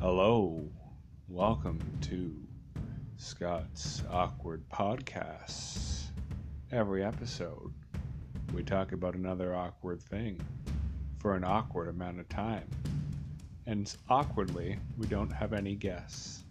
Hello, welcome to Scott's Awkward Podcasts. Every episode, we talk about another awkward thing for an awkward amount of time. And awkwardly, we don't have any guests.